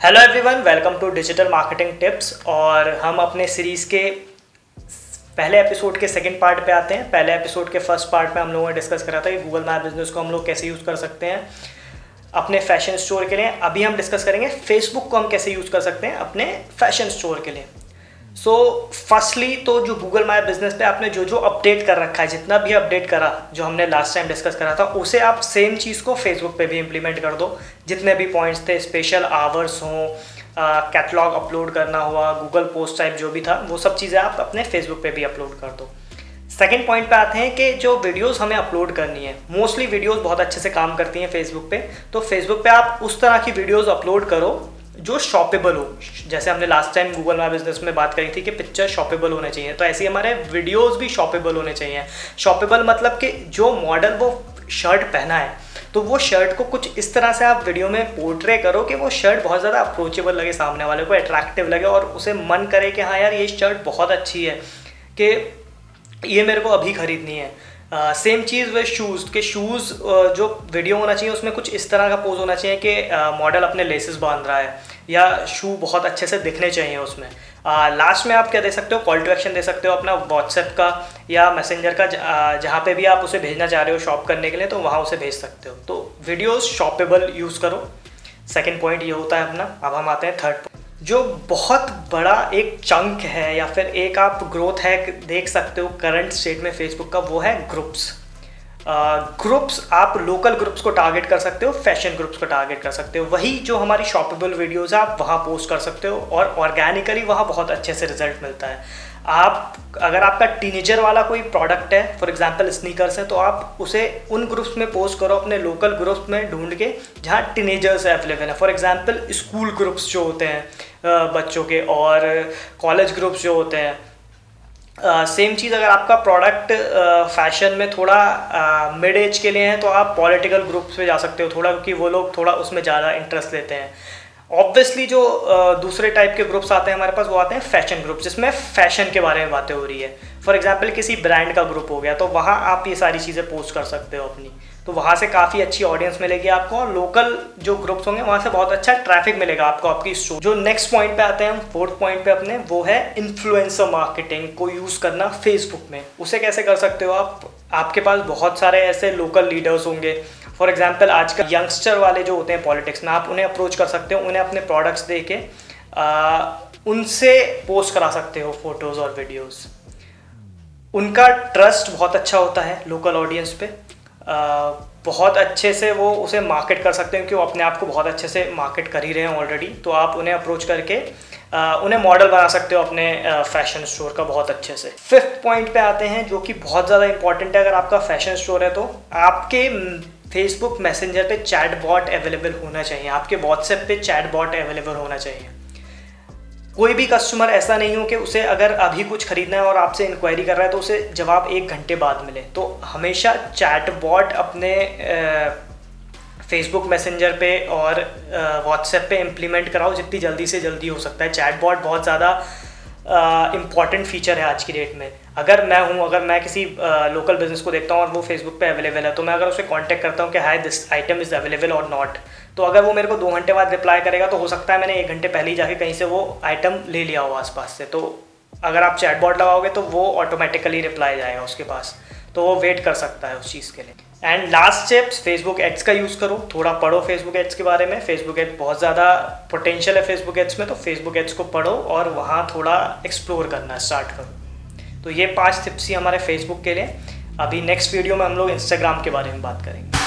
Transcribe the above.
Hello everyone welcome to digital marketing tips और हम अपने सीरीज़ के पहले एपिसोड के सेकंड पार्ट पे आते हैं। पहले एपिसोड के फ़र्स्ट पार्ट में हम लोगों ने डिस्कस करा था कि गूगल मैप बिज़नेस को हम लोग कैसे यूज़ कर सकते हैं अपने फ़ैशन स्टोर के लिए। अभी हम डिस्कस करेंगे फेसबुक को हम कैसे यूज़ कर सकते हैं अपने फ़ैशन स्टोर के लिए। सो so, फर्स्टली तो जो गूगल माई बिज़नेस पे आपने जो जो अपडेट कर रखा है जितना भी अपडेट करा जो हमने लास्ट टाइम डिस्कस करा था उसे आप सेम चीज़ को फेसबुक पे भी इम्प्लीमेंट कर दो। जितने भी पॉइंट्स थे स्पेशल आवर्स हों कैटलॉग अपलोड करना हुआ गूगल पोस्ट टाइप जो भी था वो सब चीज़ें आप अपने फेसबुक पे भी अपलोड कर दो। सेकेंड पॉइंट पे आते हैं कि जो वीडियोस हमें अपलोड करनी है मोस्टली वीडियोस बहुत अच्छे से काम करती हैं फेसबुक पे तो फेसबुक पे आप उस तरह की वीडियोस अपलोड करो जो शॉपेबल हो, जैसे हमने last time Google my business में बात करी थी कि पिक्चर शॉपेबल होने चाहिए तो ऐसे ही हमारे वीडियोस भी शॉपेबल होने चाहिए। शॉपेबल मतलब कि जो मॉडल वो शर्ट पहना है तो वो शर्ट को कुछ इस तरह से आप वीडियो में पोर्ट्रे करो कि वो शर्ट बहुत ज़्यादा अप्रोचेबल लगे सामने वाले को अट्रैक्टिव लगे और उसे मन करे कि हाँ यार, ये शर्ट बहुत अच्छी है, कि ये मेरे को अभी ख़रीदनी है। सेम चीज़ वे शूज़ के शूज़ जो वीडियो होना चाहिए, उसमें कुछ इस तरह का पोज होना चाहिए कि मॉडल अपने लेसेस बाँध रहा है, या शू बहुत अच्छे से दिखने चाहिए उसमें। लास्ट में आप क्या दे सकते हो? कॉल टू एक्शन दे सकते हो अपना व्हाट्सएप का, या मैसेंजर का जहाँ पे भी आप उसे भेजना चाह रहे हो शॉप करने के लिए तो वहाँ उसे भेज सकते हो। तो वीडियोस शॉपेबल यूज़ करो। सेकेंड पॉइंट ये होता है अपना, अब हम आते हैं थर्ड जो बहुत बड़ा एक चंक है या फिर एक आप ग्रोथ है, देख सकते हो करंट स्टेट में फेसबुक का, वो है ग्रुप्स ग्रुप्स uh, आप लोकल ग्रुप्स को टारगेट कर सकते हो फ़ैशन ग्रुप्स को टारगेट कर सकते हो। वही जो हमारी शॉपेबल वीडियोस है आप वहाँ पोस्ट कर सकते हो और ऑर्गेनिकली वहाँ बहुत अच्छे से रिज़ल्ट मिलता है। आप अगर आपका टीनेजर वाला कोई प्रोडक्ट है फॉर एग्जांपल स्नीकर्स है तो आप उसे उन ग्रुप्स में पोस्ट करो अपने लोकल ग्रुप्स में ढूंढ के जहाँ टीनेजर्स अवेलेबल है। फॉर एग्जांपल स्कूल ग्रुप्स जो होते हैं बच्चों के और कॉलेज ग्रुप्स जो होते हैं सेम चीज़ अगर आपका प्रोडक्ट फ़ैशन में थोड़ा मिड एज के लिए है तो आप पॉलिटिकल ग्रुप्स में जा सकते हो। थोड़ा क्योंकि वो लोग थोड़ा उसमें ज़्यादा इंटरेस्ट लेते हैं। ऑब्वियसली जो दूसरे टाइप के ग्रुप्स आते हैं हमारे पास, वो आते हैं फ़ैशन ग्रुप जिसमें फ़ैशन के बारे में बातें हो रही है। फॉर एग्ज़ाम्पल किसी ब्रांड का ग्रुप हो गया तो वहाँ आप ये सारी चीज़ें पोस्ट कर सकते हो अपनी। तो वहाँ से काफ़ी अच्छी ऑडियंस मिलेगी आपको और लोकल जो ग्रुप्स होंगे वहाँ से बहुत अच्छा ट्रैफ़िक मिलेगा आपको आपकी स्टोर जो नेक्स्ट पॉइंट पे आते हैं हम फोर्थ पॉइंट पे अपने वो है इन्फ्लुएंसर मार्केटिंग को यूज़ करना फेसबुक में। उसे कैसे कर सकते हो आप? आपके पास बहुत सारे ऐसे लोकल लीडर्स होंगे। फॉर एग्ज़ाम्पल आज का यंगस्टर वाले जो होते हैं पॉलिटिक्स में आप उन्हें अप्रोच कर सकते हो उन्हें अपने प्रोडक्ट्स दे के उनसे पोस्ट करा सकते हो फ़ोटोज़ और वीडियोज़ उनका ट्रस्ट बहुत अच्छा होता है लोकल ऑडियंस पे। आ, बहुत अच्छे से वो उसे मार्केट कर सकते हैं क्योंकि वो अपने आप को बहुत अच्छे से मार्केट कर ही रहे हैं ऑलरेडी तो आप उन्हें अप्रोच करके उन्हें मॉडल बना सकते हो अपने फ़ैशन स्टोर का बहुत अच्छे से। फिफ्थ पॉइंट पे आते हैं जो कि बहुत ज़्यादा इंपॉर्टेंट है, अगर आपका फ़ैशन स्टोर है तो आपके फेसबुक मैसेंजर पे चैट बॉट अवेलेबल होना चाहिए। आपके व्हाट्सएप पे चैट बॉट अवेलेबल होना चाहिए। कोई भी कस्टमर ऐसा नहीं हो कि उसे अगर अभी कुछ खरीदना है और आपसे इंक्वायरी कर रहा है तो उसे जवाब एक घंटे बाद मिले। तो हमेशा चैट बॉट अपने फेसबुक मैसेंजर पे और व्हाट्सएप पे इम्प्लीमेंट कराओ जितनी जल्दी से जल्दी हो सकता है। चैट बॉट बहुत ज़्यादा इंपॉर्टेंट फीचर है आज की डेट में। अगर मैं हूँ अगर मैं किसी लोकल uh, बिज़नेस को देखता हूँ और वो फेसबुक पे अवेलेबल है तो मैं अगर उसे कांटेक्ट करता हूँ कि hi this item is available और नॉट तो अगर वो मेरे को दो घंटे बाद रिप्लाई करेगा तो हो सकता है मैंने एक घंटे पहले ही जाके कहीं से वो आइटम ले लिया हो आसपास से। तो अगर आप चैट बॉट लगाओगे तो वो ऑटोमेटिकली रिप्लाई जाएगा उसके पास। तो वो वेट कर सकता है उस चीज़ के लिए। And last steps Facebook ads का यूज़ करो। थोड़ा पढ़ो फेसबुक एड्स के बारे में। फेसबुक एड्स बहुत ज़्यादा पोटेंशियल है फेसबुक एड्स में तो फेसबुक एड्स को पढ़ो और वहाँ थोड़ा एक्सप्लोर करना स्टार्ट करो। तो ये पाँच टिप्स ही हमारे फेसबुक के लिए। अभी नेक्स्ट वीडियो में हम लोग इंस्टाग्राम के बारे में बात करेंगे।